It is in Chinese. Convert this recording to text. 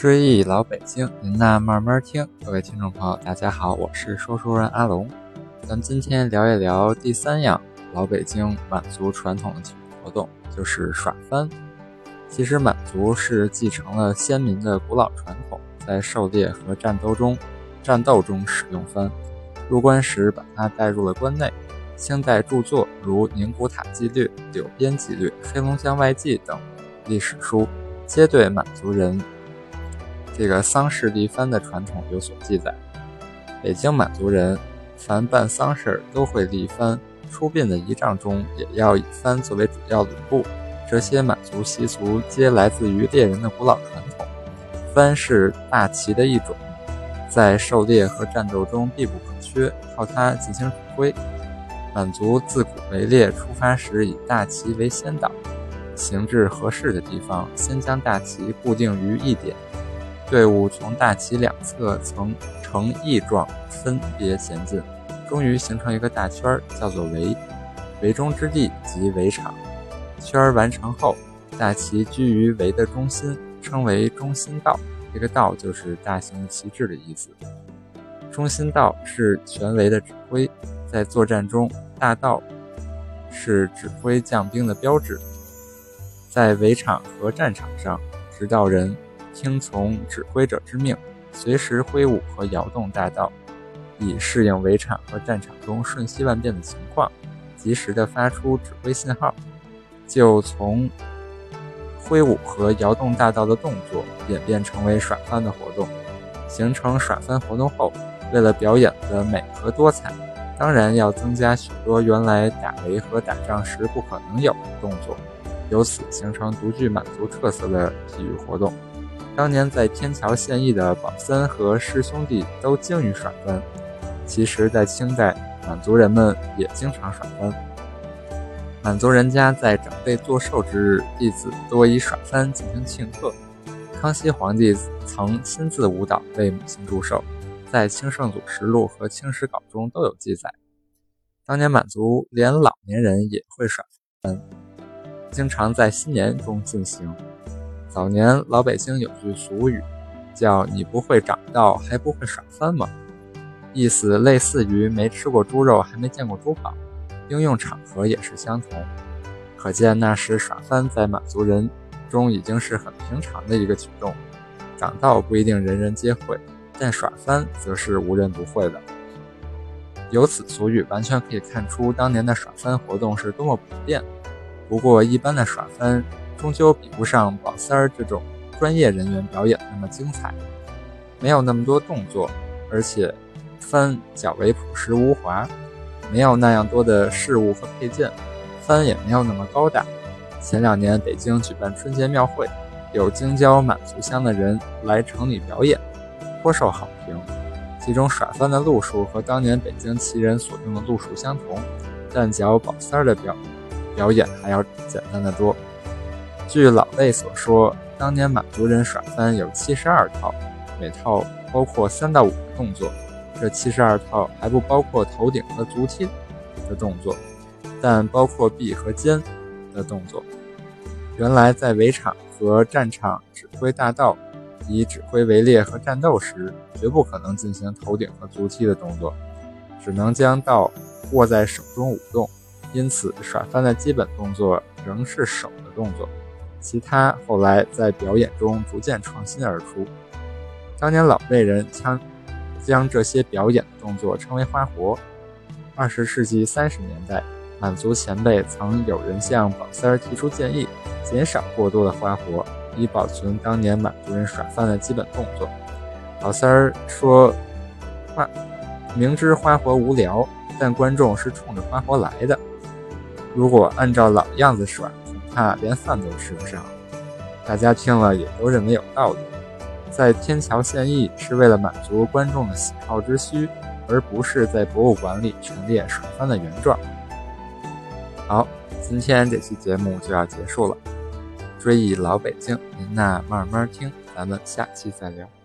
追忆老北京，您那慢慢听。各位听众朋友，大家好，我是说书人阿龙。咱们今天聊一聊第三样老北京满族传统的体育活动，就是耍帆。其实满族是继承了先民的古老传统，在狩猎和战斗中，战斗中使用帆。入关时把它带入了关内。清代著作如《宁古塔纪略》《柳边纪略》《黑龙江外记》等历史书，皆对满族人。这个丧事立帆的传统有所记载。北京满族人凡办丧事都会立帆，出殡的仪仗中也要以帆作为主要吕布。这些满族习俗皆来自于猎人的古老传统。帆是大旗的一种，在狩猎和战斗中必不可缺，靠它进行指挥。满族自古围猎出发时以大旗为先导，行至合适的地方，先将大旗固定于一点。队伍从大旗两侧呈呈翼状分别前进，终于形成一个大圈，叫做围。围中之地即围场。圈完成后，大旗居于围的中心，称为中心道。这个道就是大型旗帜的意思。中心道是全围的指挥，在作战中，大道是指挥将兵的标志。在围场和战场上，指导人。听从指挥者之命，随时挥舞和摇动大道，以适应围场和战场中瞬息万变的情况，及时的发出指挥信号。就从挥舞和摇动大道的动作演变成为耍翻的活动。形成耍翻活动后，为了表演的美和多彩，当然要增加许多原来打围和打仗时不可能有的动作，由此形成独具满族特色的体育活动。当年在天桥现役的宝森和师兄弟都精于耍帆。其实，在清代，满族人们也经常耍帆。满族人家在长辈做寿之日，弟子多以耍帆进行庆贺。康熙皇帝曾亲自舞蹈为母亲祝寿，在《清圣祖实录》和《清史稿》中都有记载。当年满族连老年人也会耍帆，经常在新年中进行。早年老北京有句俗语，叫“你不会长道，还不会耍翻吗？”意思类似于没吃过猪肉，还没见过猪跑。应用场合也是相同。可见那时耍翻在满族人中已经是很平常的一个举动。长道不一定人人皆会，但耍翻则是无人不会的。由此俗语完全可以看出当年的耍翻活动是多么普遍。不过一般的耍翻。终究比不上宝三儿这种专业人员表演那么精彩，没有那么多动作，而且帆较为朴实无华，没有那样多的饰物和配件，帆也没有那么高大。前两年北京举办春节庙会，有京郊满族乡的人来城里表演，颇受好评。其中耍帆的路数和当年北京旗人所用的路数相同，但较宝三儿的表表演还要简单的多。据老辈所说，当年满族人耍翻有七十二套，每套包括三到五个动作。这七十二套还不包括头顶和足踢的动作，但包括臂和肩的动作。原来在围场和战场指挥大道，以指挥围猎和战斗时，绝不可能进行头顶和足踢的动作，只能将道握在手中舞动。因此，耍翻的基本动作仍是手的动作。其他后来在表演中逐渐创新而出。当年老辈人将将这些表演动作称为花活。二十世纪三十年代，满族前辈曾有人向宝三儿提出建议，减少过多的花活，以保存当年满族人耍饭的基本动作。宝三儿说：“花明知花活无聊，但观众是冲着花活来的。如果按照老样子耍。”怕连饭都吃不上，大家听了也都认为有道理。在天桥献艺是为了满足观众的喜好之需，而不是在博物馆里陈列耍帆的原状。好，今天这期节目就要结束了。追忆老北京，您那慢慢听，咱们下期再聊。